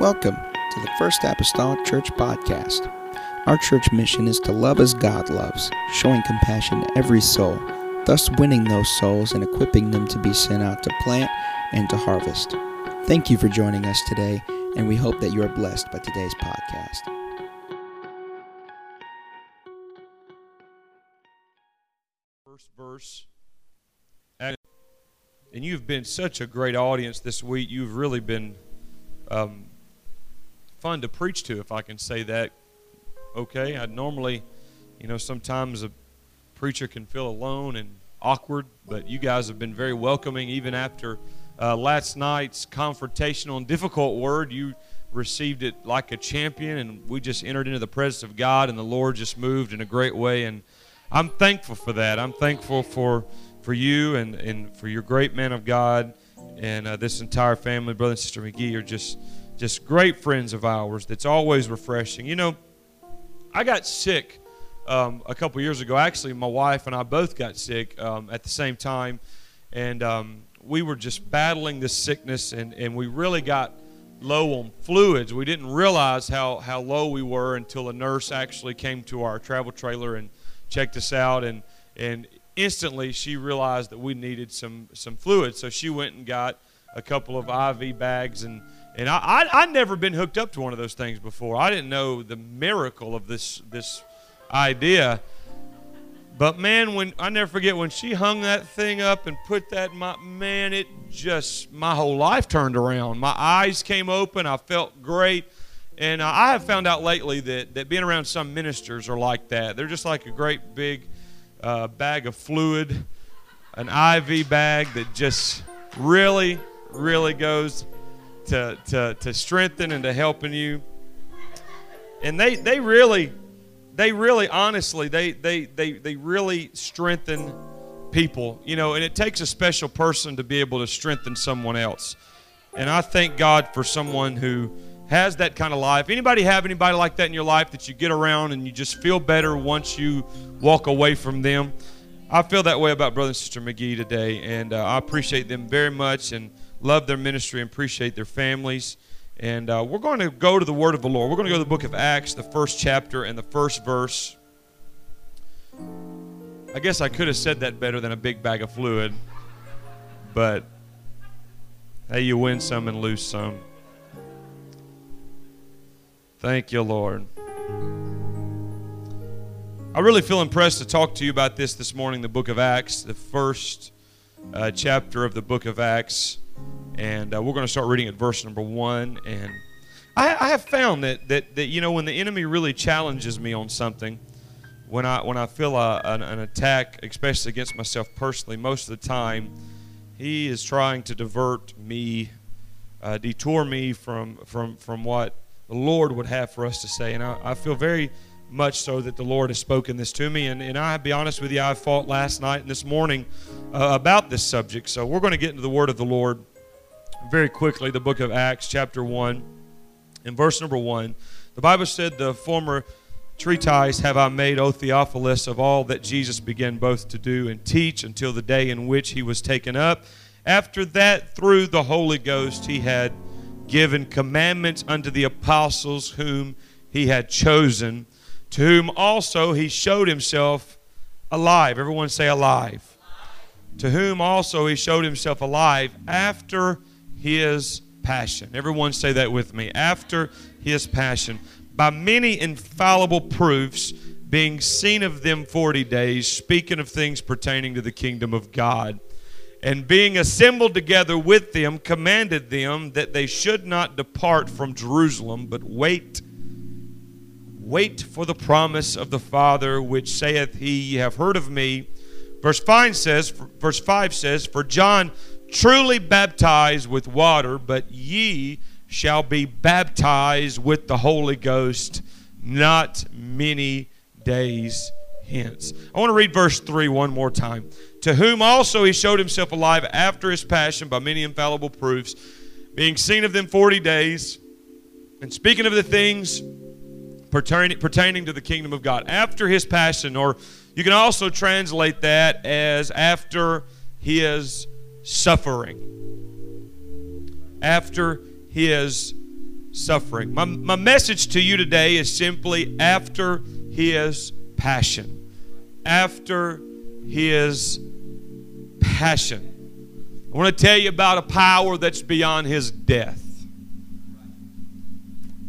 Welcome to the First Apostolic Church Podcast. Our church mission is to love as God loves, showing compassion to every soul, thus winning those souls and equipping them to be sent out to plant and to harvest. Thank you for joining us today, and we hope that you are blessed by today's podcast. First verse. And you've been such a great audience this week. You've really been um, fun to preach to, if I can say that. Okay, I normally, you know, sometimes a preacher can feel alone and awkward, but you guys have been very welcoming, even after uh, last night's confrontational and difficult word. You received it like a champion, and we just entered into the presence of God, and the Lord just moved in a great way. And I'm thankful for that. I'm thankful for for you and, and for your great man of God and uh, this entire family, brother and sister McGee, are just just great friends of ours. That's always refreshing. You know, I got sick um, a couple years ago. Actually, my wife and I both got sick um, at the same time, and um, we were just battling this sickness, and, and we really got low on fluids. We didn't realize how, how low we were until a nurse actually came to our travel trailer and checked us out, and and instantly she realized that we needed some some fluid. So she went and got a couple of IV bags and and I, I I'd never been hooked up to one of those things before. I didn't know the miracle of this this idea. But man, when I never forget when she hung that thing up and put that my man, it just my whole life turned around. My eyes came open. I felt great. And I have found out lately that, that being around some ministers are like that. They're just like a great big uh, bag of fluid, an IV bag that just really, really goes to, to, to strengthen and to helping you. And they, they really, they really, honestly, they, they, they, they really strengthen people, you know, and it takes a special person to be able to strengthen someone else. And I thank God for someone who has that kind of life. Anybody have anybody like that in your life that you get around and you just feel better once you walk away from them? I feel that way about Brother and Sister McGee today, and uh, I appreciate them very much and love their ministry and appreciate their families. And uh, we're going to go to the Word of the Lord. We're going to go to the book of Acts, the first chapter and the first verse. I guess I could have said that better than a big bag of fluid, but hey, you win some and lose some. Thank you, Lord. I really feel impressed to talk to you about this this morning, the book of Acts, the first uh, chapter of the book of Acts. And uh, we're going to start reading at verse number one. And I, I, have found that, that, that, you know, when the enemy really challenges me on something, when I, when I feel a, an, an attack, especially against myself personally, most of the time, he is trying to divert me, uh, detour me from, from, from what the Lord would have for us to say. And I, I feel very much so that the Lord has spoken this to me. And, and I be honest with you, I fought last night and this morning uh, about this subject. So we're going to get into the word of the Lord very quickly. The book of Acts, chapter 1, in verse number 1. The Bible said, The former treatise have I made, O Theophilus, of all that Jesus began both to do and teach until the day in which he was taken up. After that, through the Holy Ghost, he had given commandments unto the apostles whom he had chosen, to whom also he showed himself alive. Everyone say alive. To whom also he showed himself alive after his passion. Everyone say that with me. After his passion. By many infallible proofs, being seen of them 40 days, speaking of things pertaining to the kingdom of God and being assembled together with them, commanded them that they should not depart from Jerusalem, but wait, wait for the promise of the Father, which saith he, Ye have heard of me. Verse 5 says, verse 5 says, For John truly baptized with water, but ye shall be baptized with the Holy Ghost not many days hence. I want to read verse 3 one more time to whom also he showed himself alive after his passion by many infallible proofs, being seen of them forty days, and speaking of the things pertaining, pertaining to the kingdom of God. After his passion, or you can also translate that as after his suffering. After his suffering. My, my message to you today is simply after his passion. After his passion. I want to tell you about a power that's beyond his death.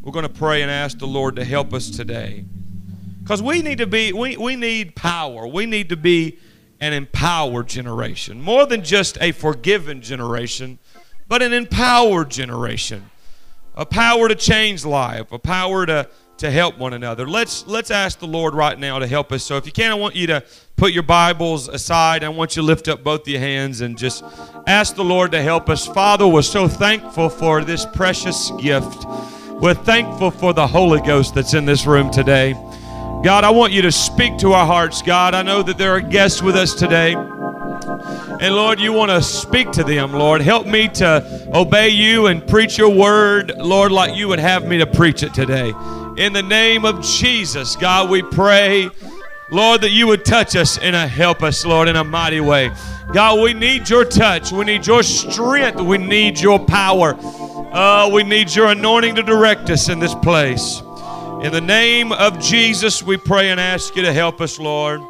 We're going to pray and ask the Lord to help us today. Because we need to be, we, we need power. We need to be an empowered generation. More than just a forgiven generation, but an empowered generation. A power to change life, a power to, to help one another. Let's let's ask the Lord right now to help us. So if you can, I want you to put your Bibles aside. I want you to lift up both your hands and just ask the Lord to help us. Father, we're so thankful for this precious gift. We're thankful for the Holy Ghost that's in this room today. God, I want you to speak to our hearts, God. I know that there are guests with us today. And Lord, you want to speak to them, Lord. Help me to obey you and preach your word, Lord, like you would have me to preach it today. In the name of Jesus, God, we pray, Lord, that you would touch us and help us, Lord, in a mighty way. God, we need your touch. We need your strength. We need your power. Uh, we need your anointing to direct us in this place. In the name of Jesus, we pray and ask you to help us, Lord.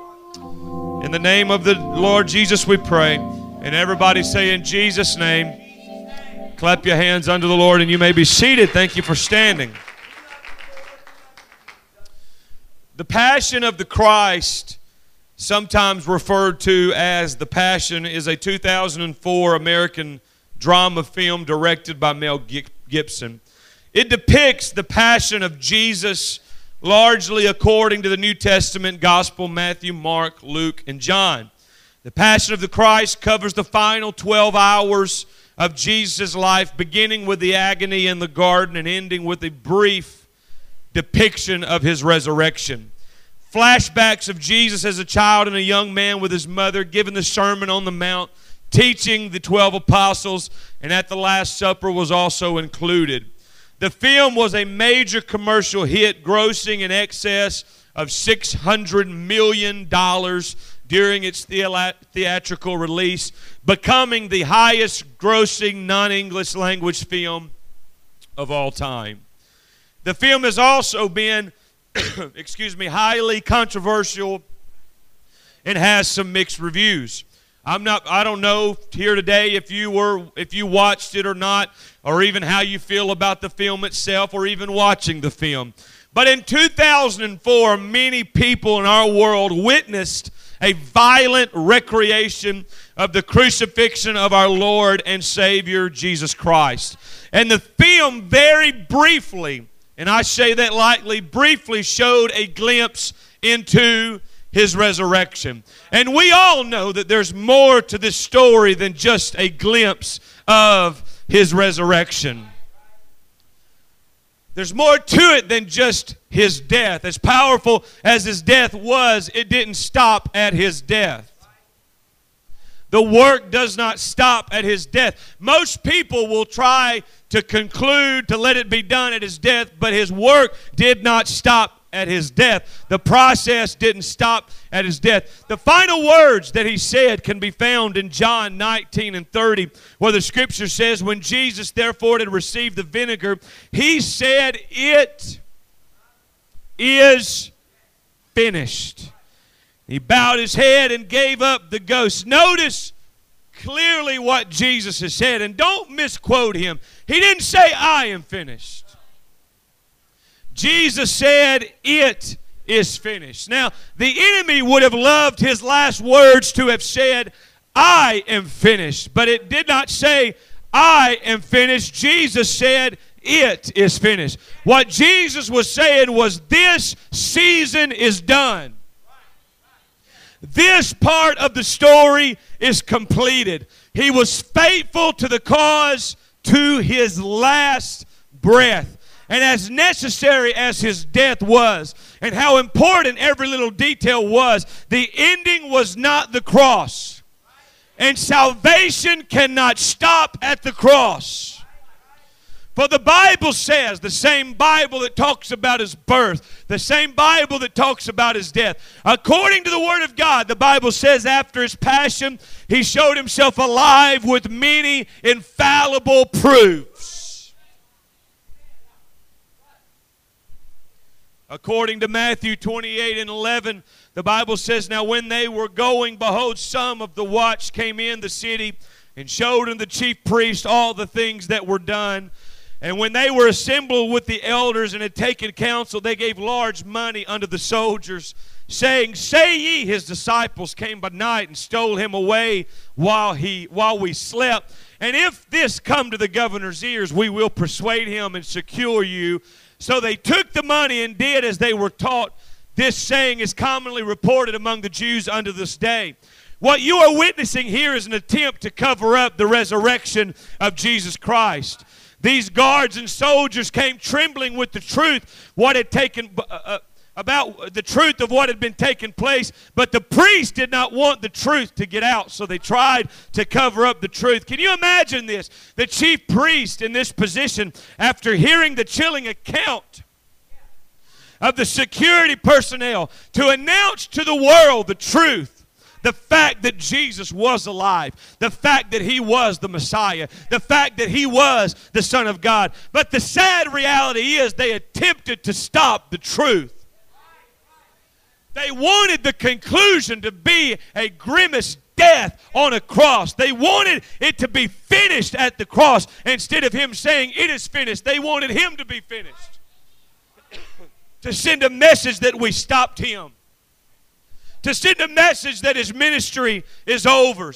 In the name of the Lord Jesus, we pray. And everybody say, In Jesus' name. Clap your hands under the Lord, and you may be seated. Thank you for standing. The Passion of the Christ, sometimes referred to as The Passion, is a 2004 American drama film directed by Mel Gibson. It depicts the passion of Jesus largely according to the New Testament gospel Matthew, Mark, Luke, and John. The passion of the Christ covers the final 12 hours of Jesus' life, beginning with the agony in the garden and ending with a brief depiction of his resurrection. Flashbacks of Jesus as a child and a young man with his mother, giving the Sermon on the Mount teaching the 12 apostles, and at the Last Supper was also included. The film was a major commercial hit, grossing in excess of $600 million during its theatrical release, becoming the highest grossing non English language film of all time. The film has also been, excuse me, highly controversial and has some mixed reviews. I'm not I don't know here today if you were if you watched it or not or even how you feel about the film itself or even watching the film. But in 2004 many people in our world witnessed a violent recreation of the crucifixion of our Lord and Savior Jesus Christ. And the film very briefly, and I say that lightly, briefly showed a glimpse into his resurrection. And we all know that there's more to this story than just a glimpse of his resurrection. There's more to it than just his death. As powerful as his death was, it didn't stop at his death. The work does not stop at his death. Most people will try to conclude to let it be done at his death, but his work did not stop at his death. The process didn't stop at his death. The final words that he said can be found in John 19 and 30, where the scripture says, When Jesus therefore had received the vinegar, he said, It is finished. He bowed his head and gave up the ghost. Notice clearly what Jesus has said, and don't misquote him. He didn't say, I am finished. Jesus said, It is finished. Now, the enemy would have loved his last words to have said, I am finished. But it did not say, I am finished. Jesus said, It is finished. What Jesus was saying was, This season is done. This part of the story is completed. He was faithful to the cause to his last breath. And as necessary as his death was, and how important every little detail was, the ending was not the cross. And salvation cannot stop at the cross. For the Bible says, the same Bible that talks about his birth, the same Bible that talks about his death, according to the Word of God, the Bible says after his passion, he showed himself alive with many infallible proofs. According to Matthew 28 and 11, the Bible says, Now when they were going, behold, some of the watch came in the city and showed unto the chief priest all the things that were done. And when they were assembled with the elders and had taken counsel, they gave large money unto the soldiers, saying, Say ye, his disciples came by night and stole him away while he while we slept. And if this come to the governor's ears, we will persuade him and secure you so they took the money and did as they were taught. This saying is commonly reported among the Jews unto this day. What you are witnessing here is an attempt to cover up the resurrection of Jesus Christ. These guards and soldiers came trembling with the truth, what had taken uh, uh about the truth of what had been taking place, but the priest did not want the truth to get out, so they tried to cover up the truth. Can you imagine this? The chief priest in this position, after hearing the chilling account of the security personnel, to announce to the world the truth the fact that Jesus was alive, the fact that he was the Messiah, the fact that he was the Son of God. But the sad reality is they attempted to stop the truth. They wanted the conclusion to be a grimace death on a cross. They wanted it to be finished at the cross instead of him saying, It is finished. They wanted him to be finished. to send a message that we stopped him. To send a message that his ministry is over.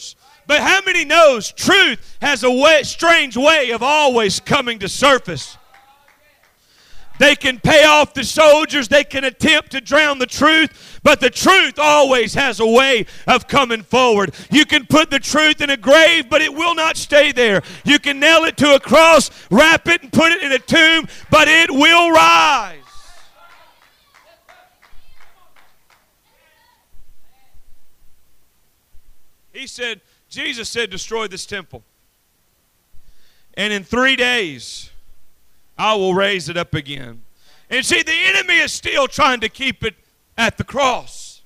But how many knows truth has a way, strange way of always coming to surface? They can pay off the soldiers. They can attempt to drown the truth. But the truth always has a way of coming forward. You can put the truth in a grave, but it will not stay there. You can nail it to a cross, wrap it, and put it in a tomb, but it will rise. He said, Jesus said, destroy this temple. And in three days, I will raise it up again. And see, the enemy is still trying to keep it at the cross.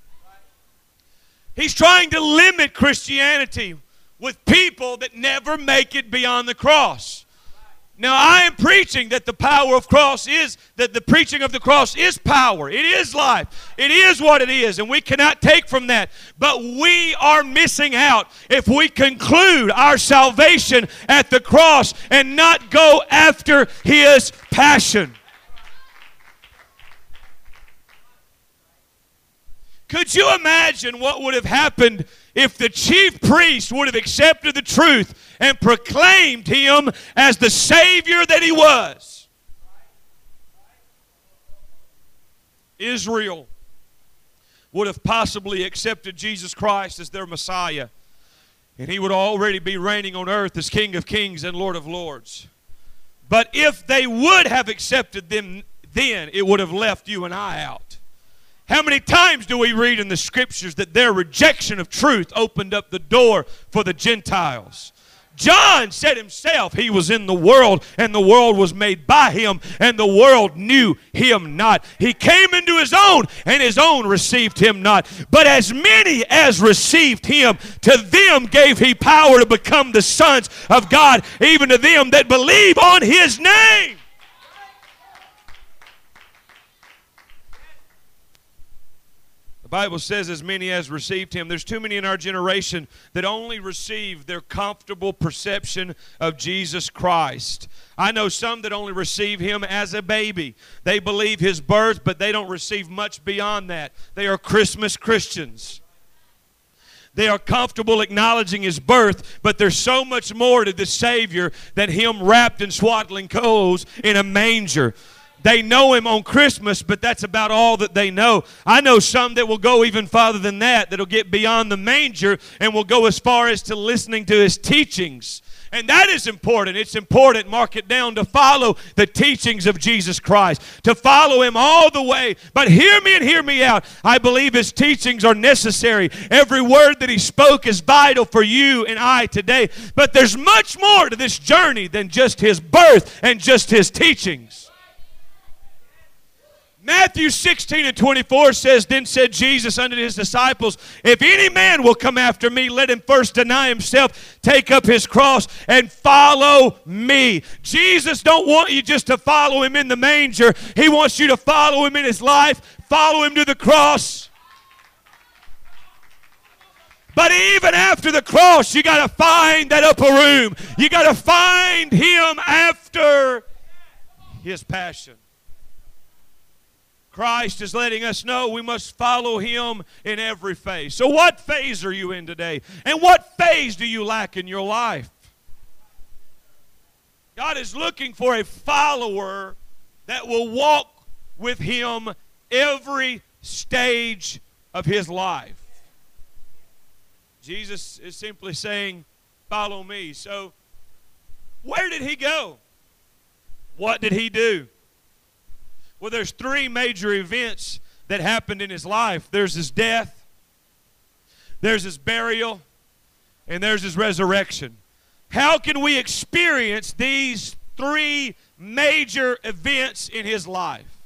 He's trying to limit Christianity with people that never make it beyond the cross. Now, I am preaching that the power of cross is, that the preaching of the cross is power. It is life. It is what it is, and we cannot take from that. But we are missing out if we conclude our salvation at the cross and not go after His passion. Could you imagine what would have happened if the chief priest would have accepted the truth and proclaimed him as the Savior that he was. Israel would have possibly accepted Jesus Christ as their Messiah, and he would already be reigning on earth as King of Kings and Lord of Lords. But if they would have accepted them then, it would have left you and I out. How many times do we read in the scriptures that their rejection of truth opened up the door for the Gentiles? John said himself, He was in the world, and the world was made by Him, and the world knew Him not. He came into His own, and His own received Him not. But as many as received Him, to them gave He power to become the sons of God, even to them that believe on His name. The Bible says, as many as received him. There's too many in our generation that only receive their comfortable perception of Jesus Christ. I know some that only receive him as a baby. They believe his birth, but they don't receive much beyond that. They are Christmas Christians. They are comfortable acknowledging his birth, but there's so much more to the Savior than him wrapped in swaddling clothes in a manger. They know him on Christmas, but that's about all that they know. I know some that will go even farther than that, that'll get beyond the manger and will go as far as to listening to his teachings. And that is important. It's important, mark it down, to follow the teachings of Jesus Christ, to follow him all the way. But hear me and hear me out. I believe his teachings are necessary. Every word that he spoke is vital for you and I today. But there's much more to this journey than just his birth and just his teachings. Matthew 16 and 24 says, Then said Jesus unto his disciples, If any man will come after me, let him first deny himself, take up his cross, and follow me. Jesus don't want you just to follow him in the manger. He wants you to follow him in his life, follow him to the cross. But even after the cross, you got to find that upper room. You got to find him after his passion. Christ is letting us know we must follow him in every phase. So, what phase are you in today? And what phase do you lack in your life? God is looking for a follower that will walk with him every stage of his life. Jesus is simply saying, Follow me. So, where did he go? What did he do? Well, there's three major events that happened in his life there's his death, there's his burial, and there's his resurrection. How can we experience these three major events in his life?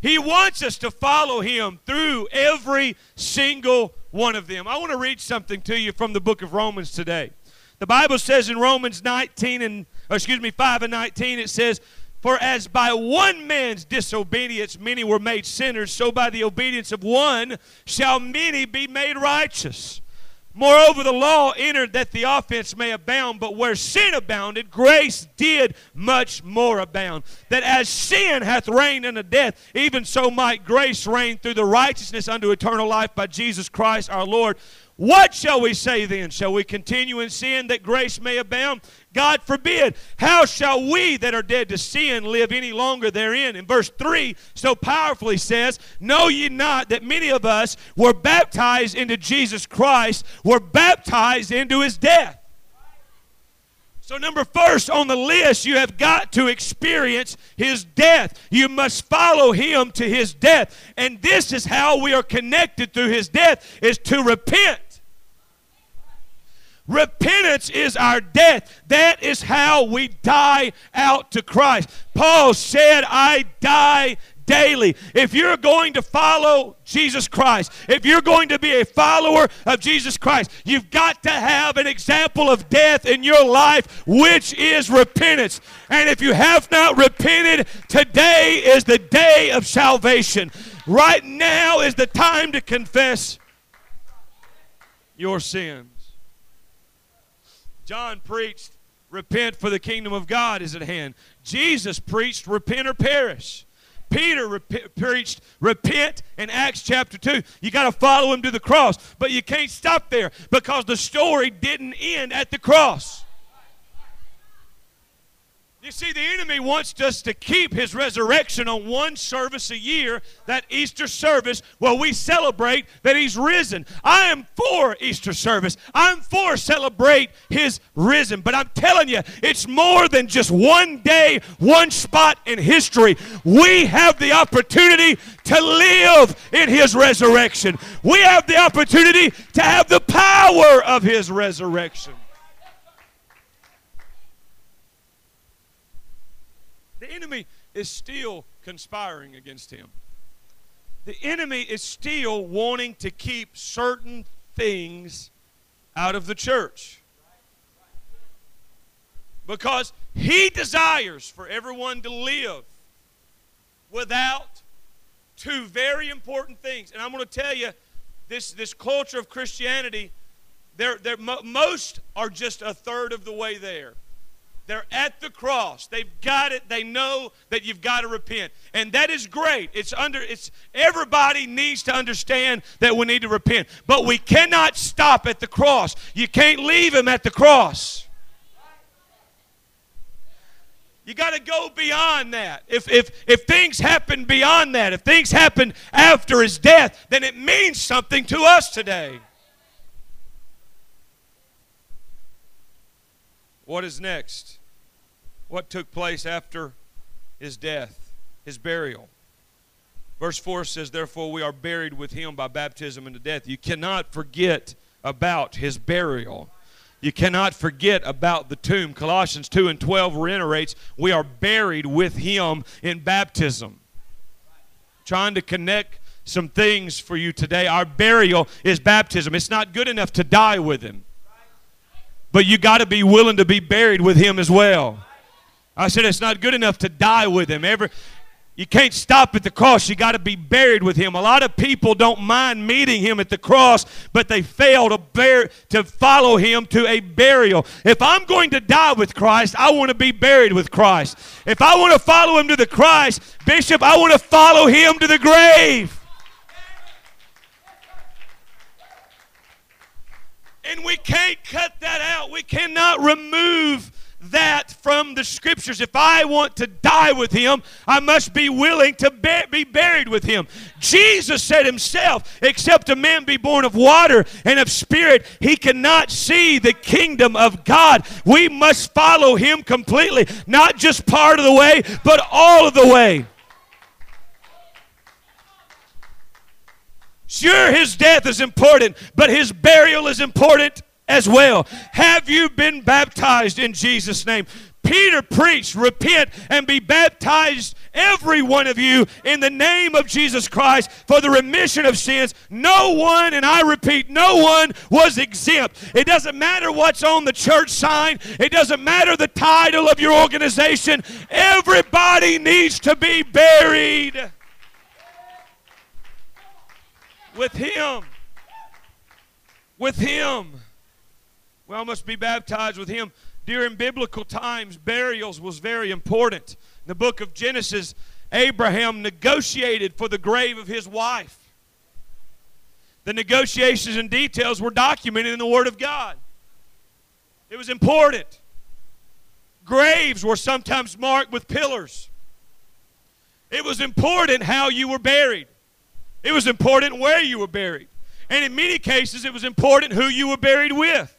He wants us to follow him through every single one of them. I want to read something to you from the book of Romans today. The Bible says in Romans 19 and excuse me 5 and 19 it says for as by one man's disobedience many were made sinners, so by the obedience of one shall many be made righteous. Moreover, the law entered that the offense may abound, but where sin abounded, grace did much more abound. That as sin hath reigned unto death, even so might grace reign through the righteousness unto eternal life by Jesus Christ our Lord. What shall we say then? Shall we continue in sin that grace may abound? God forbid. How shall we that are dead to sin live any longer therein? In verse 3 so powerfully says, Know ye not that many of us were baptized into Jesus Christ, were baptized into his death? So, number first on the list, you have got to experience his death. You must follow him to his death. And this is how we are connected through his death, is to repent. Repentance is our death. That is how we die out to Christ. Paul said, I die daily. If you're going to follow Jesus Christ, if you're going to be a follower of Jesus Christ, you've got to have an example of death in your life, which is repentance. And if you have not repented, today is the day of salvation. Right now is the time to confess your sins. John preached, Repent, for the kingdom of God is at hand. Jesus preached, Repent or perish. Peter rep- preached, Repent in Acts chapter 2. You got to follow him to the cross. But you can't stop there because the story didn't end at the cross. You see, the enemy wants us to keep his resurrection on one service a year, that Easter service, where we celebrate that he's risen. I am for Easter service. I'm for celebrate his risen. But I'm telling you, it's more than just one day, one spot in history. We have the opportunity to live in his resurrection. We have the opportunity to have the power of his resurrection. The enemy is still conspiring against him. The enemy is still wanting to keep certain things out of the church. Because he desires for everyone to live without two very important things. And I'm going to tell you, this, this culture of Christianity, they're, they're, most are just a third of the way there. They're at the cross. They've got it. They know that you've got to repent. And that is great. It's under it's everybody needs to understand that we need to repent. But we cannot stop at the cross. You can't leave him at the cross. You got to go beyond that. If, if, if things happen beyond that, if things happen after his death, then it means something to us today. What is next? What took place after his death, his burial? Verse 4 says, Therefore we are buried with him by baptism into death. You cannot forget about his burial. You cannot forget about the tomb. Colossians 2 and 12 reiterates, We are buried with him in baptism. trying to connect some things for you today. Our burial is baptism. It's not good enough to die with him, but you got to be willing to be buried with him as well. I said it's not good enough to die with him. Every, you can't stop at the cross. You got to be buried with him. A lot of people don't mind meeting him at the cross, but they fail to bear to follow him to a burial. If I'm going to die with Christ, I want to be buried with Christ. If I want to follow him to the Christ, Bishop, I want to follow him to the grave. And we can't cut that out. We cannot remove that from the scriptures. If I want to die with him, I must be willing to be buried with him. Jesus said himself, except a man be born of water and of spirit, he cannot see the kingdom of God. We must follow him completely, not just part of the way, but all of the way. Sure, his death is important, but his burial is important as well. Have you been baptized in Jesus' name? Peter preached, repent and be baptized, every one of you, in the name of Jesus Christ for the remission of sins. No one, and I repeat, no one was exempt. It doesn't matter what's on the church sign, it doesn't matter the title of your organization. Everybody needs to be buried with Him. With Him. We all must be baptized with him. During biblical times, burials was very important. In the book of Genesis, Abraham negotiated for the grave of his wife. The negotiations and details were documented in the Word of God. It was important. Graves were sometimes marked with pillars. It was important how you were buried. It was important where you were buried. And in many cases, it was important who you were buried with.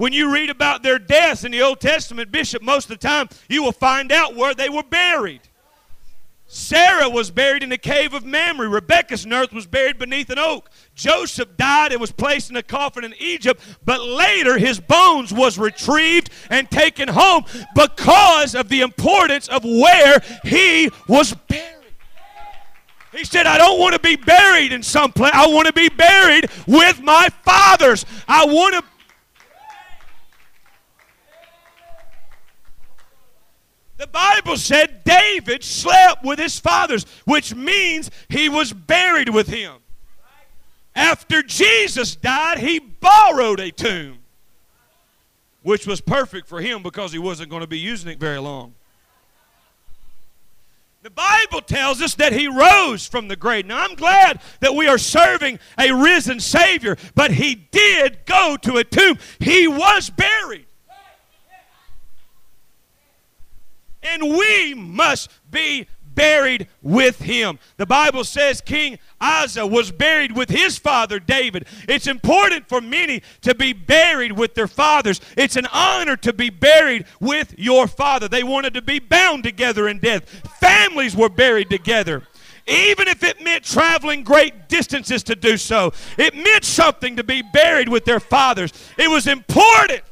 When you read about their deaths in the Old Testament, Bishop, most of the time you will find out where they were buried. Sarah was buried in the cave of Mamre. Rebekah's nurse was buried beneath an oak. Joseph died and was placed in a coffin in Egypt, but later his bones was retrieved and taken home because of the importance of where he was buried. He said, I don't want to be buried in some place. I want to be buried with my fathers. I want to The Bible said David slept with his fathers, which means he was buried with him. After Jesus died, he borrowed a tomb, which was perfect for him because he wasn't going to be using it very long. The Bible tells us that he rose from the grave. Now, I'm glad that we are serving a risen Savior, but he did go to a tomb. He was buried. And we must be buried with him. The Bible says King Asa was buried with his father David. It's important for many to be buried with their fathers. It's an honor to be buried with your father. They wanted to be bound together in death. Families were buried together. Even if it meant traveling great distances to do so, it meant something to be buried with their fathers. It was important.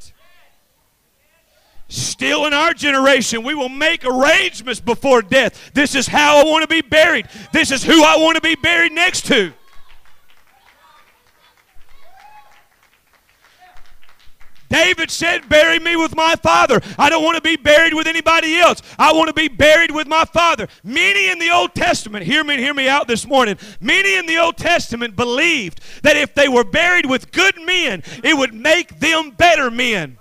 Still in our generation, we will make arrangements before death. This is how I want to be buried. This is who I want to be buried next to. David said, Bury me with my father. I don't want to be buried with anybody else. I want to be buried with my father. Many in the Old Testament, hear me, hear me out this morning. Many in the Old Testament believed that if they were buried with good men, it would make them better men.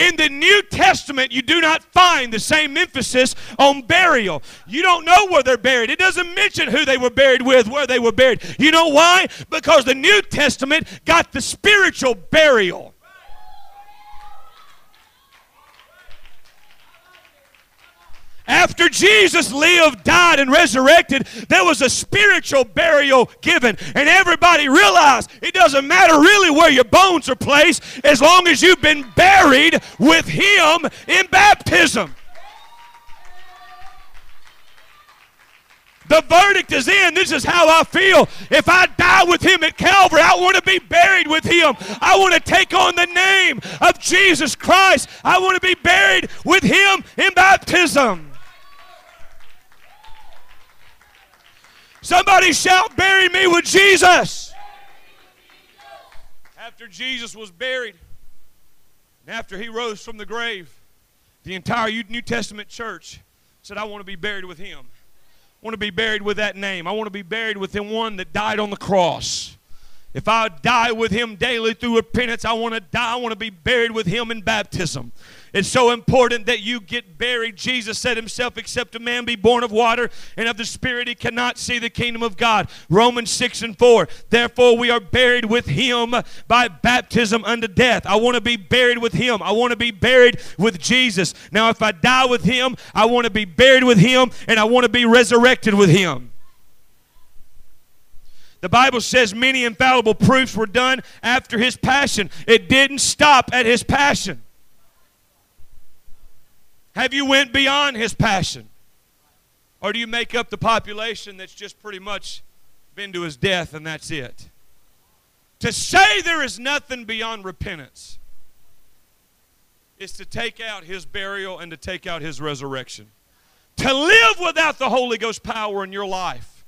In the New Testament, you do not find the same emphasis on burial. You don't know where they're buried. It doesn't mention who they were buried with, where they were buried. You know why? Because the New Testament got the spiritual burial. After Jesus lived, died, and resurrected, there was a spiritual burial given. And everybody realized it doesn't matter really where your bones are placed as long as you've been buried with Him in baptism. The verdict is in. This is how I feel. If I die with him at Calvary, I want to be buried with him. I want to take on the name of Jesus Christ. I want to be buried with him in baptism. Somebody shout, Bury me with Jesus. After Jesus was buried, and after he rose from the grave, the entire New Testament church said, I want to be buried with him. I want to be buried with that name. I want to be buried with the one that died on the cross. If I die with him daily through repentance, I want to die. I want to be buried with him in baptism. It's so important that you get buried. Jesus said himself, except a man be born of water and of the Spirit, he cannot see the kingdom of God. Romans 6 and 4. Therefore, we are buried with him by baptism unto death. I want to be buried with him. I want to be buried with Jesus. Now, if I die with him, I want to be buried with him and I want to be resurrected with him. The Bible says many infallible proofs were done after his passion. It didn't stop at his passion. Have you went beyond his passion? Or do you make up the population that's just pretty much been to his death and that's it? To say there is nothing beyond repentance is to take out his burial and to take out his resurrection. To live without the Holy Ghost power in your life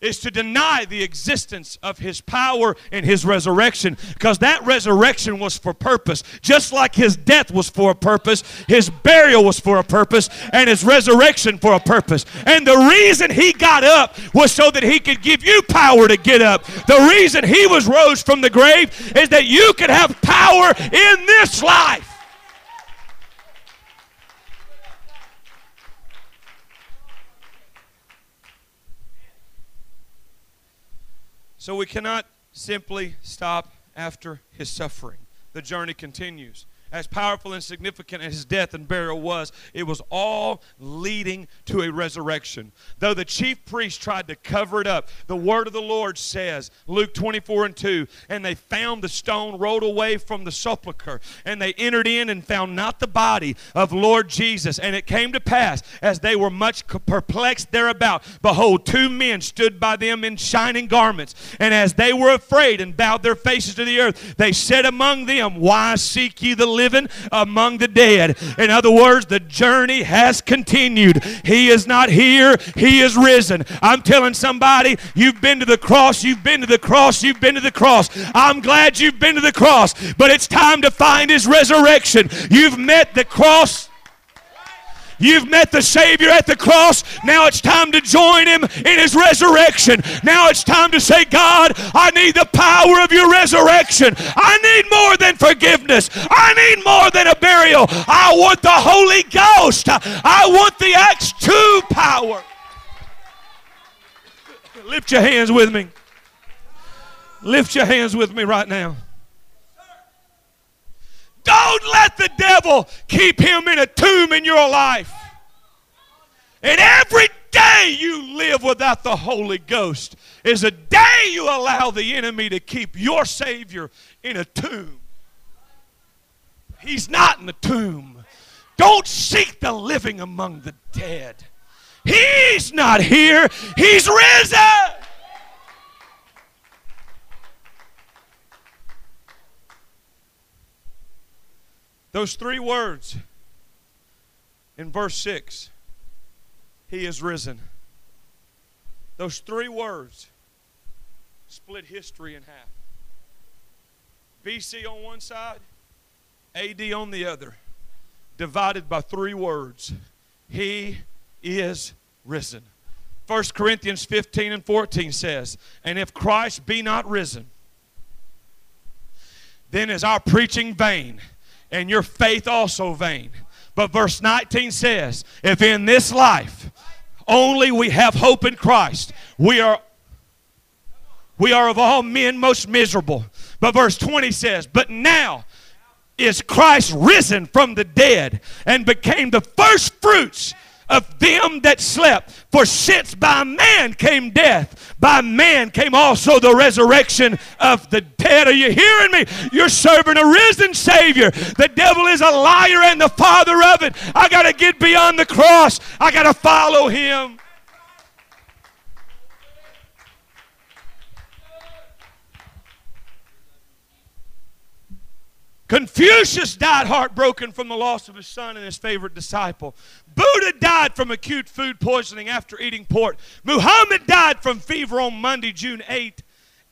is to deny the existence of his power and his resurrection because that resurrection was for purpose. Just like his death was for a purpose his burial was for a purpose and his resurrection for a purpose. And the reason he got up was so that he could give you power to get up. The reason he was rose from the grave is that you could have power in this life So we cannot simply stop after his suffering. The journey continues. As powerful and significant as his death and burial was, it was all leading to a resurrection. Though the chief priests tried to cover it up, the word of the Lord says, Luke 24 and 2, and they found the stone rolled away from the sepulchre, and they entered in and found not the body of Lord Jesus. And it came to pass, as they were much perplexed thereabout, behold, two men stood by them in shining garments. And as they were afraid and bowed their faces to the earth, they said among them, Why seek ye the living among the dead. In other words, the journey has continued. He is not here, He is risen. I'm telling somebody, you've been to the cross, you've been to the cross, you've been to the cross. I'm glad you've been to the cross, but it's time to find His resurrection. You've met the cross. You've met the Savior at the cross. Now it's time to join Him in His resurrection. Now it's time to say, God, I need the power of your resurrection. I need more than forgiveness. I need more than a burial. I want the Holy Ghost. I want the Acts 2 power. Lift your hands with me. Lift your hands with me right now. Don't let devil keep him in a tomb in your life. And every day you live without the Holy Ghost is a day you allow the enemy to keep your Savior in a tomb. He's not in the tomb. Don't seek the living among the dead. He's not here, He's risen. Those three words in verse 6 He is risen. Those three words split history in half. BC on one side, AD on the other, divided by three words He is risen. 1 Corinthians 15 and 14 says, And if Christ be not risen, then is our preaching vain and your faith also vain. But verse 19 says, If in this life only we have hope in Christ, we are we are of all men most miserable. But verse 20 says, But now is Christ risen from the dead and became the first fruits of them that slept. For since by man came death, by man came also the resurrection of the dead. Are you hearing me? You're serving a risen Savior. The devil is a liar and the father of it. I got to get beyond the cross, I got to follow him. Confucius died heartbroken from the loss of his son and his favorite disciple. Buddha died from acute food poisoning after eating pork. Muhammad died from fever on Monday, June 8,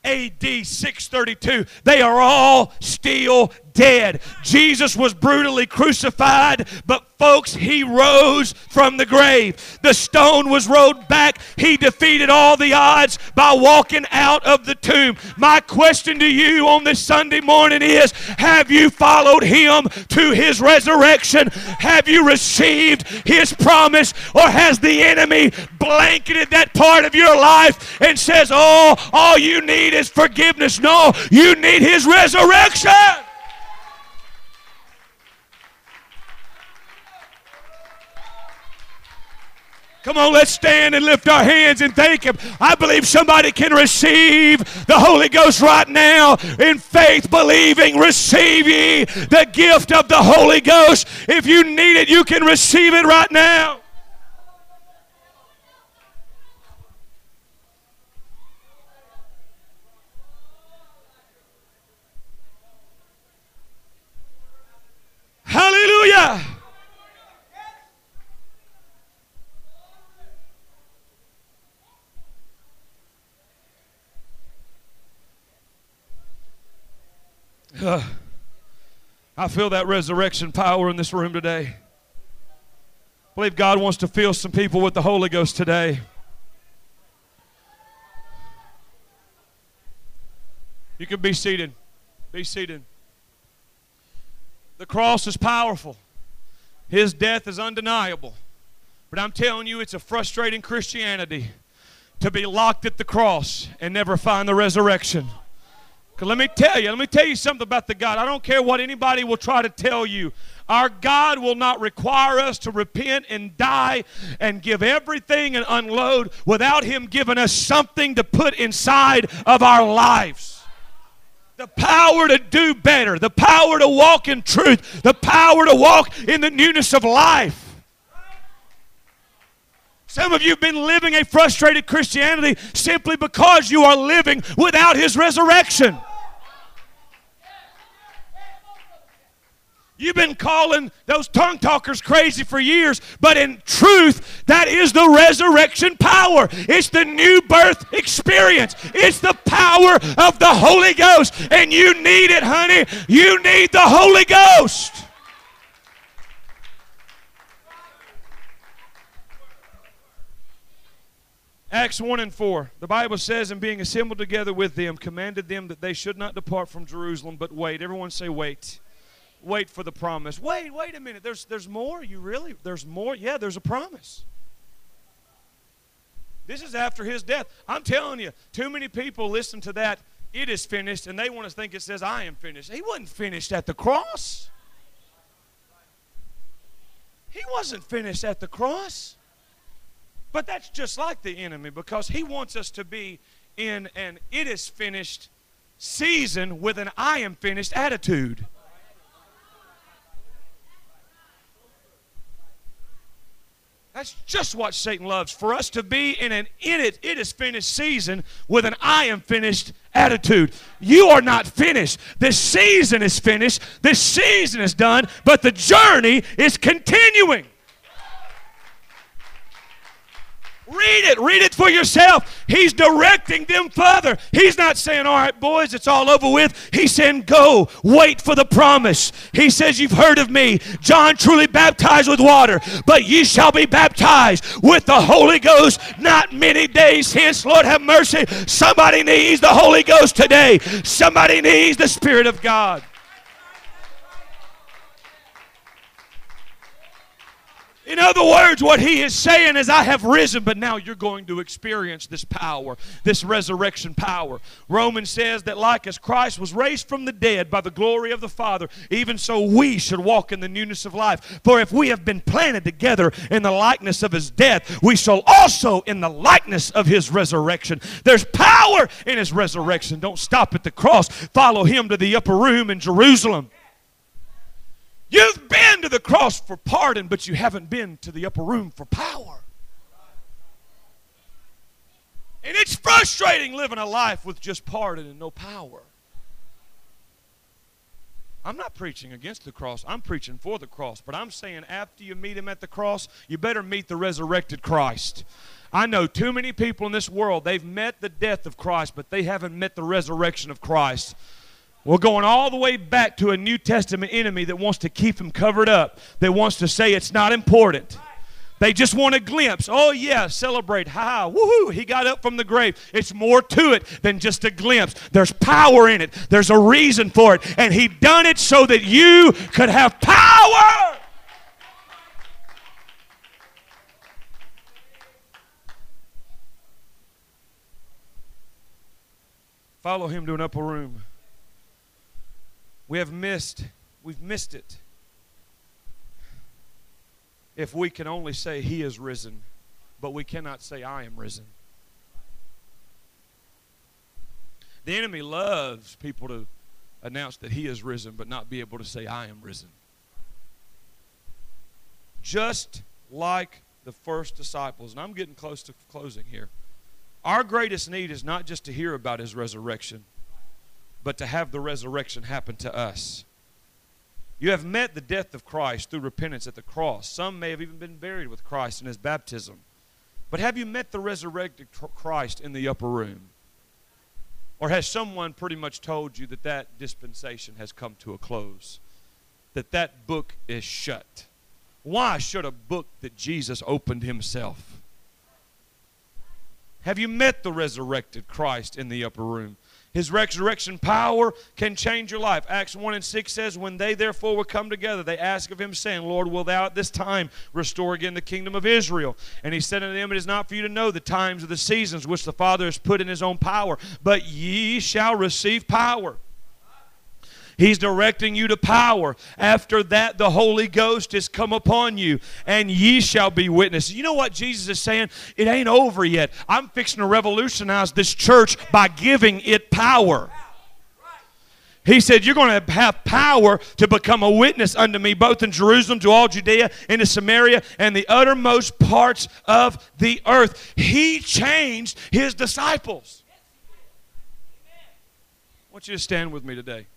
AD 632. They are all still dead. Jesus was brutally crucified, but folks, he rose from the grave. The stone was rolled back. He defeated all the odds by walking out of the tomb. My question to you on this Sunday morning is Have you followed him to his resurrection? Have you received his promise? Or has the enemy blanketed that part of your life and says, Oh, all you need is forgiveness? No, you need his resurrection. Come on, let's stand and lift our hands and thank Him. I believe somebody can receive the Holy Ghost right now in faith, believing. Receive ye the gift of the Holy Ghost. If you need it, you can receive it right now. Hallelujah. Uh, I feel that resurrection power in this room today. I believe God wants to fill some people with the Holy Ghost today. You can be seated. Be seated. The cross is powerful. His death is undeniable. But I'm telling you, it's a frustrating Christianity to be locked at the cross and never find the resurrection. Because let me tell you, let me tell you something about the God. I don't care what anybody will try to tell you. Our God will not require us to repent and die and give everything and unload without Him giving us something to put inside of our lives. The power to do better, the power to walk in truth, the power to walk in the newness of life. Some of you have been living a frustrated Christianity simply because you are living without His resurrection. You've been calling those tongue talkers crazy for years, but in truth, that is the resurrection power. It's the new birth experience. It's the power of the Holy Ghost. And you need it, honey. You need the Holy Ghost. Acts 1 and 4. The Bible says, And being assembled together with them, commanded them that they should not depart from Jerusalem, but wait. Everyone say, wait wait for the promise. Wait, wait a minute. There's, there's more? You really? There's more? Yeah, there's a promise. This is after his death. I'm telling you, too many people listen to that, it is finished, and they want to think it says, I am finished. He wasn't finished at the cross. He wasn't finished at the cross. But that's just like the enemy because he wants us to be in an it is finished season with an I am finished attitude. That's just what Satan loves. For us to be in an in it, it is finished season with an I am finished attitude. You are not finished. This season is finished. This season is done, but the journey is continuing. Read it. Read it for yourself. He's directing them further. He's not saying, All right, boys, it's all over with. He's saying, Go, wait for the promise. He says, You've heard of me. John truly baptized with water, but ye shall be baptized with the Holy Ghost not many days hence. Lord, have mercy. Somebody needs the Holy Ghost today, somebody needs the Spirit of God. In other words, what he is saying is, I have risen, but now you're going to experience this power, this resurrection power. Romans says that, like as Christ was raised from the dead by the glory of the Father, even so we should walk in the newness of life. For if we have been planted together in the likeness of his death, we shall also in the likeness of his resurrection. There's power in his resurrection. Don't stop at the cross, follow him to the upper room in Jerusalem. You've been to the cross for pardon, but you haven't been to the upper room for power. And it's frustrating living a life with just pardon and no power. I'm not preaching against the cross. I'm preaching for the cross. But I'm saying after you meet him at the cross, you better meet the resurrected Christ. I know too many people in this world, they've met the death of Christ, but they haven't met the resurrection of Christ. We're going all the way back to a New Testament enemy that wants to keep him covered up, that wants to say it's not important. They just want a glimpse. Oh, yeah, celebrate. Ha ha, woohoo, he got up from the grave. It's more to it than just a glimpse. There's power in it, there's a reason for it. And he done it so that you could have power. Follow him to an upper room. We have missed, we've missed it. If we can only say, He is risen, but we cannot say, I am risen. The enemy loves people to announce that He is risen, but not be able to say, I am risen. Just like the first disciples, and I'm getting close to closing here. Our greatest need is not just to hear about His resurrection but to have the resurrection happen to us. You have met the death of Christ through repentance at the cross. Some may have even been buried with Christ in his baptism. But have you met the resurrected Christ in the upper room? Or has someone pretty much told you that that dispensation has come to a close? That that book is shut? Why should a book that Jesus opened himself? Have you met the resurrected Christ in the upper room? His resurrection power can change your life. Acts 1 and 6 says, When they therefore were come together, they asked of him, saying, Lord, will thou at this time restore again the kingdom of Israel? And he said unto them, It is not for you to know the times or the seasons which the Father has put in his own power, but ye shall receive power. He's directing you to power. After that, the Holy Ghost has come upon you, and ye shall be witnesses. You know what Jesus is saying? It ain't over yet. I'm fixing to revolutionize this church by giving it power. He said, You're going to have power to become a witness unto me, both in Jerusalem, to all Judea, into Samaria, and the uttermost parts of the earth. He changed his disciples. I want you to stand with me today.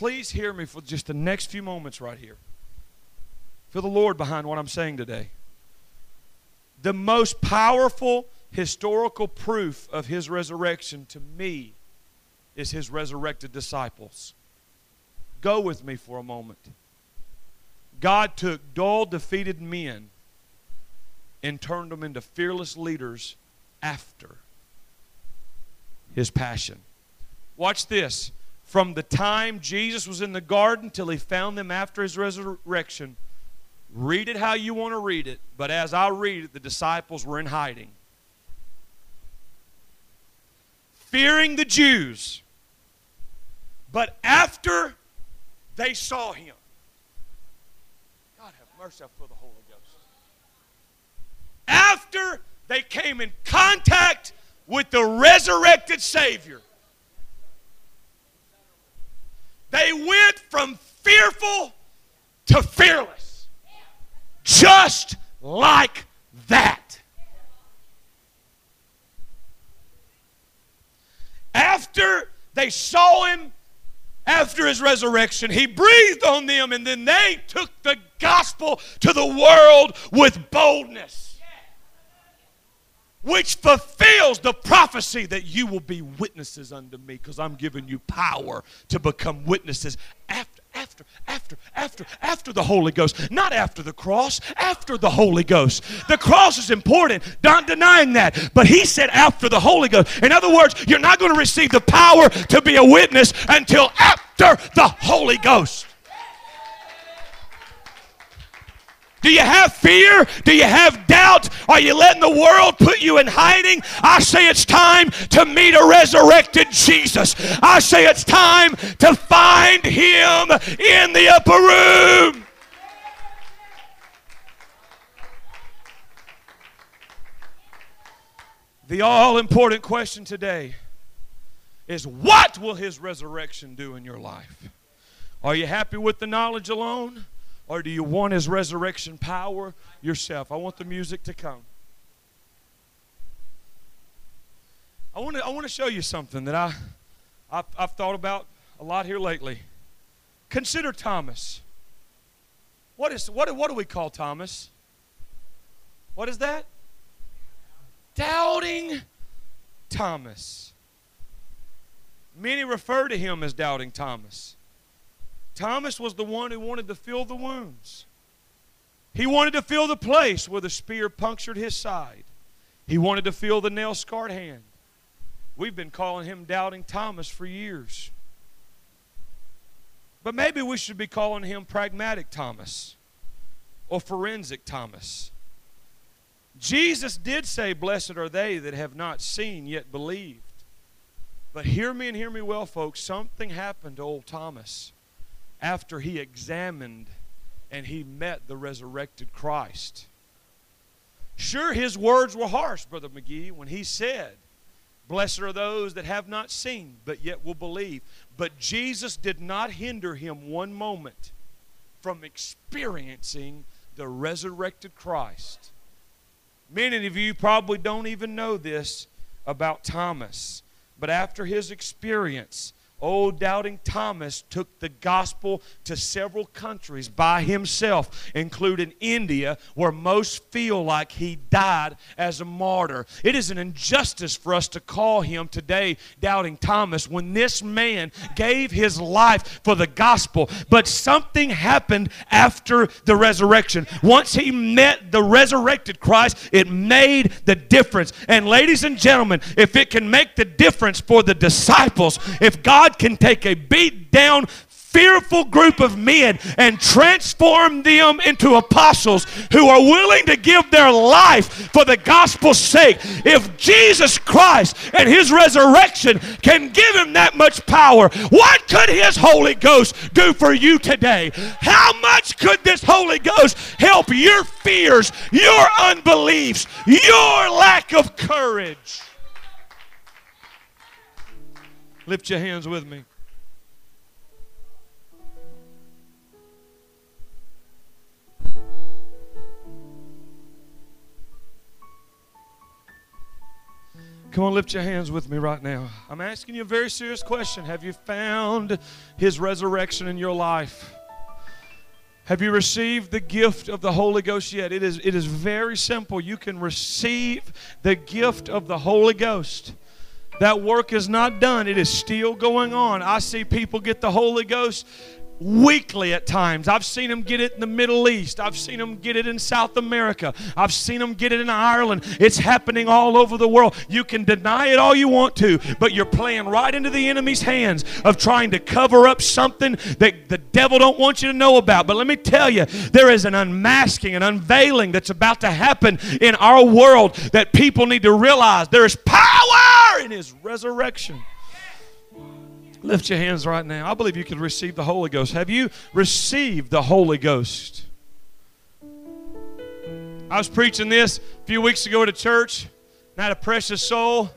Please hear me for just the next few moments right here. Feel the Lord behind what I'm saying today. The most powerful historical proof of his resurrection to me is his resurrected disciples. Go with me for a moment. God took dull, defeated men and turned them into fearless leaders after his passion. Watch this from the time Jesus was in the garden till he found them after his resurrection. Read it how you want to read it, but as I read it, the disciples were in hiding. Fearing the Jews. But after they saw him, God have mercy, feel the Holy Ghost. After they came in contact with the resurrected Savior, they went from fearful to fearless. Just like that. After they saw him, after his resurrection, he breathed on them, and then they took the gospel to the world with boldness which fulfills the prophecy that you will be witnesses unto me because I'm giving you power to become witnesses after, after, after, after, after the Holy Ghost. Not after the cross, after the Holy Ghost. The cross is important, not denying that. But he said after the Holy Ghost. In other words, you're not going to receive the power to be a witness until after the Holy Ghost. Do you have fear? Do you have doubt? Are you letting the world put you in hiding? I say it's time to meet a resurrected Jesus. I say it's time to find him in the upper room. The all important question today is what will his resurrection do in your life? Are you happy with the knowledge alone? Or do you want his resurrection power yourself? I want the music to come. I want to, I want to show you something that I, I've, I've thought about a lot here lately. Consider Thomas. What, is, what, what do we call Thomas? What is that? Doubting Thomas. Many refer to him as Doubting Thomas. Thomas was the one who wanted to fill the wounds. He wanted to feel the place where the spear punctured his side. He wanted to feel the nail scarred hand. We've been calling him Doubting Thomas for years. But maybe we should be calling him Pragmatic Thomas or Forensic Thomas. Jesus did say, Blessed are they that have not seen yet believed. But hear me and hear me well, folks. Something happened to old Thomas after he examined and he met the resurrected Christ. Sure, his words were harsh, Brother McGee, when he said, Blessed are those that have not seen, but yet will believe. But Jesus did not hinder him one moment from experiencing the resurrected Christ. Many of you probably don't even know this about Thomas, but after his experience, Old doubting Thomas took the gospel to several countries by himself, including India, where most feel like he died as a martyr. It is an injustice for us to call him today doubting Thomas when this man gave his life for the gospel. But something happened after the resurrection. Once he met the resurrected Christ, it made the difference. And, ladies and gentlemen, if it can make the difference for the disciples, if God God can take a beat down, fearful group of men and transform them into apostles who are willing to give their life for the gospel's sake. If Jesus Christ and his resurrection can give him that much power, what could his Holy Ghost do for you today? How much could this Holy Ghost help your fears, your unbeliefs, your lack of courage? Lift your hands with me. Come on, lift your hands with me right now. I'm asking you a very serious question. Have you found His resurrection in your life? Have you received the gift of the Holy Ghost yet? It is, it is very simple. You can receive the gift of the Holy Ghost. That work is not done, it is still going on. I see people get the Holy Ghost weekly at times. I've seen them get it in the Middle East. I've seen them get it in South America. I've seen them get it in Ireland. It's happening all over the world. You can deny it all you want to, but you're playing right into the enemy's hands of trying to cover up something that the devil don't want you to know about. But let me tell you, there is an unmasking, an unveiling that's about to happen in our world that people need to realize there is power in his resurrection. Lift your hands right now. I believe you can receive the Holy Ghost. Have you received the Holy Ghost? I was preaching this a few weeks ago at a church, and had a precious soul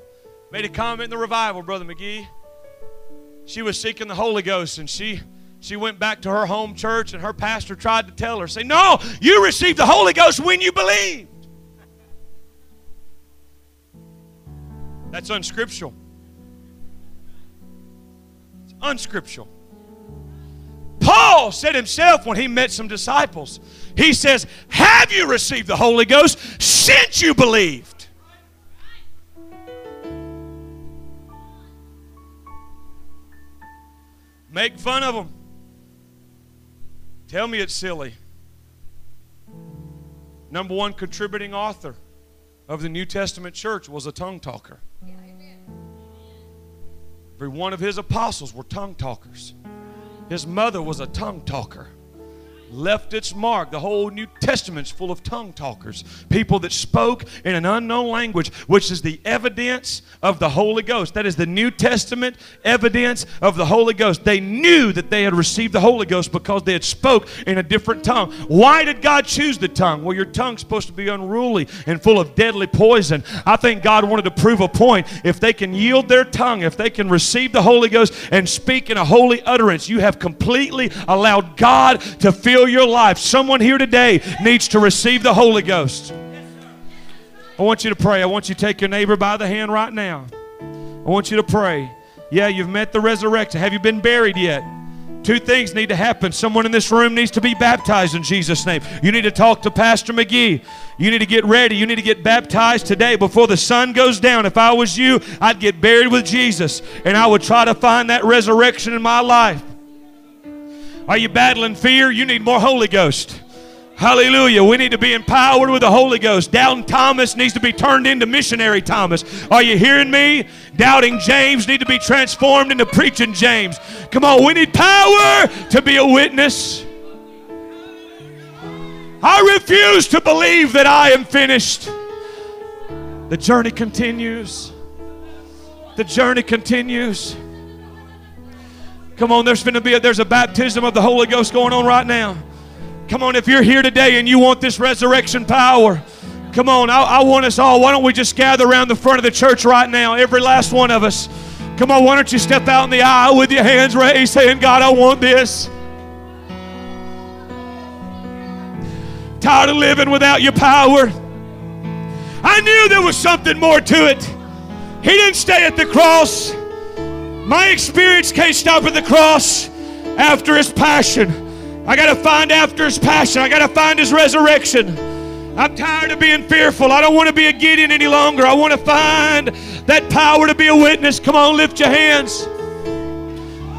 made a comment in the revival, Brother McGee. She was seeking the Holy Ghost, and she she went back to her home church, and her pastor tried to tell her, say, No, you received the Holy Ghost when you believed. That's unscriptural unscriptural. Paul said himself when he met some disciples, he says, Have you received the Holy Ghost since you believed? Make fun of them. Tell me it's silly. Number one contributing author of the New Testament church was a tongue talker. Every one of his apostles were tongue talkers. His mother was a tongue talker left its mark. The whole New Testament's full of tongue talkers, people that spoke in an unknown language, which is the evidence of the Holy Ghost. That is the New Testament evidence of the Holy Ghost. They knew that they had received the Holy Ghost because they had spoke in a different tongue. Why did God choose the tongue? Well, your tongue's supposed to be unruly and full of deadly poison. I think God wanted to prove a point. If they can yield their tongue, if they can receive the Holy Ghost and speak in a holy utterance, you have completely allowed God to fill fill your life. Someone here today needs to receive the Holy Ghost. I want you to pray. I want you to take your neighbor by the hand right now. I want you to pray. Yeah, you've met the resurrection. Have you been buried yet? Two things need to happen. Someone in this room needs to be baptized in Jesus' name. You need to talk to Pastor McGee. You need to get ready. You need to get baptized today before the sun goes down. If I was you, I'd get buried with Jesus and I would try to find that resurrection in my life. Are you battling fear? You need more Holy Ghost. Hallelujah. We need to be empowered with the Holy Ghost. Doubting Thomas needs to be turned into missionary Thomas. Are you hearing me? Doubting James need to be transformed into preaching James. Come on, we need power to be a witness. I refuse to believe that I am finished. The journey continues. The journey continues. Come on, there's going to be a, there's a baptism of the Holy Ghost going on right now. Come on, if you're here today and you want this resurrection power, come on, I, I, want us all. Why don't we just gather around the front of the church right now, every last one of us? Come on, why don't you step out in the aisle with your hands raised, saying, God, I want this. Tired of living without your power. I knew there was something more to it. He didn't stay at the cross. My experience can't stop at the cross after his passion. I got to find after his passion. I got to find his resurrection. I'm tired of being fearful. I don't want to be a Gideon any longer. I want to find that power to be a witness. Come on, lift your hands.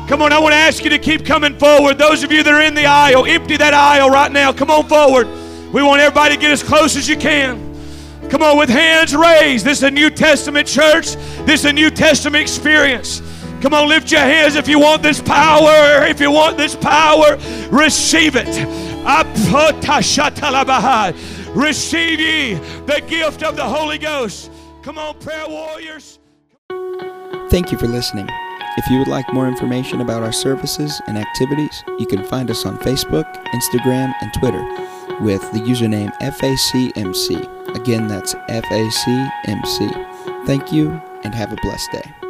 Come on, I want to ask you to keep coming forward. Those of you that are in the aisle, empty that aisle right now. Come on forward. We want everybody to get as close as you can. Come on, with hands raised. This is a New Testament church. This is a New Testament experience. Come on, lift your hands if you want this power. If you want this power, receive it. Receive ye the gift of the Holy Ghost. Come on, prayer warriors. Thank you for listening. If you would like more information about our services and activities, you can find us on Facebook, Instagram, and Twitter with the username FACMC. Again, that's FACMC. Thank you and have a blessed day.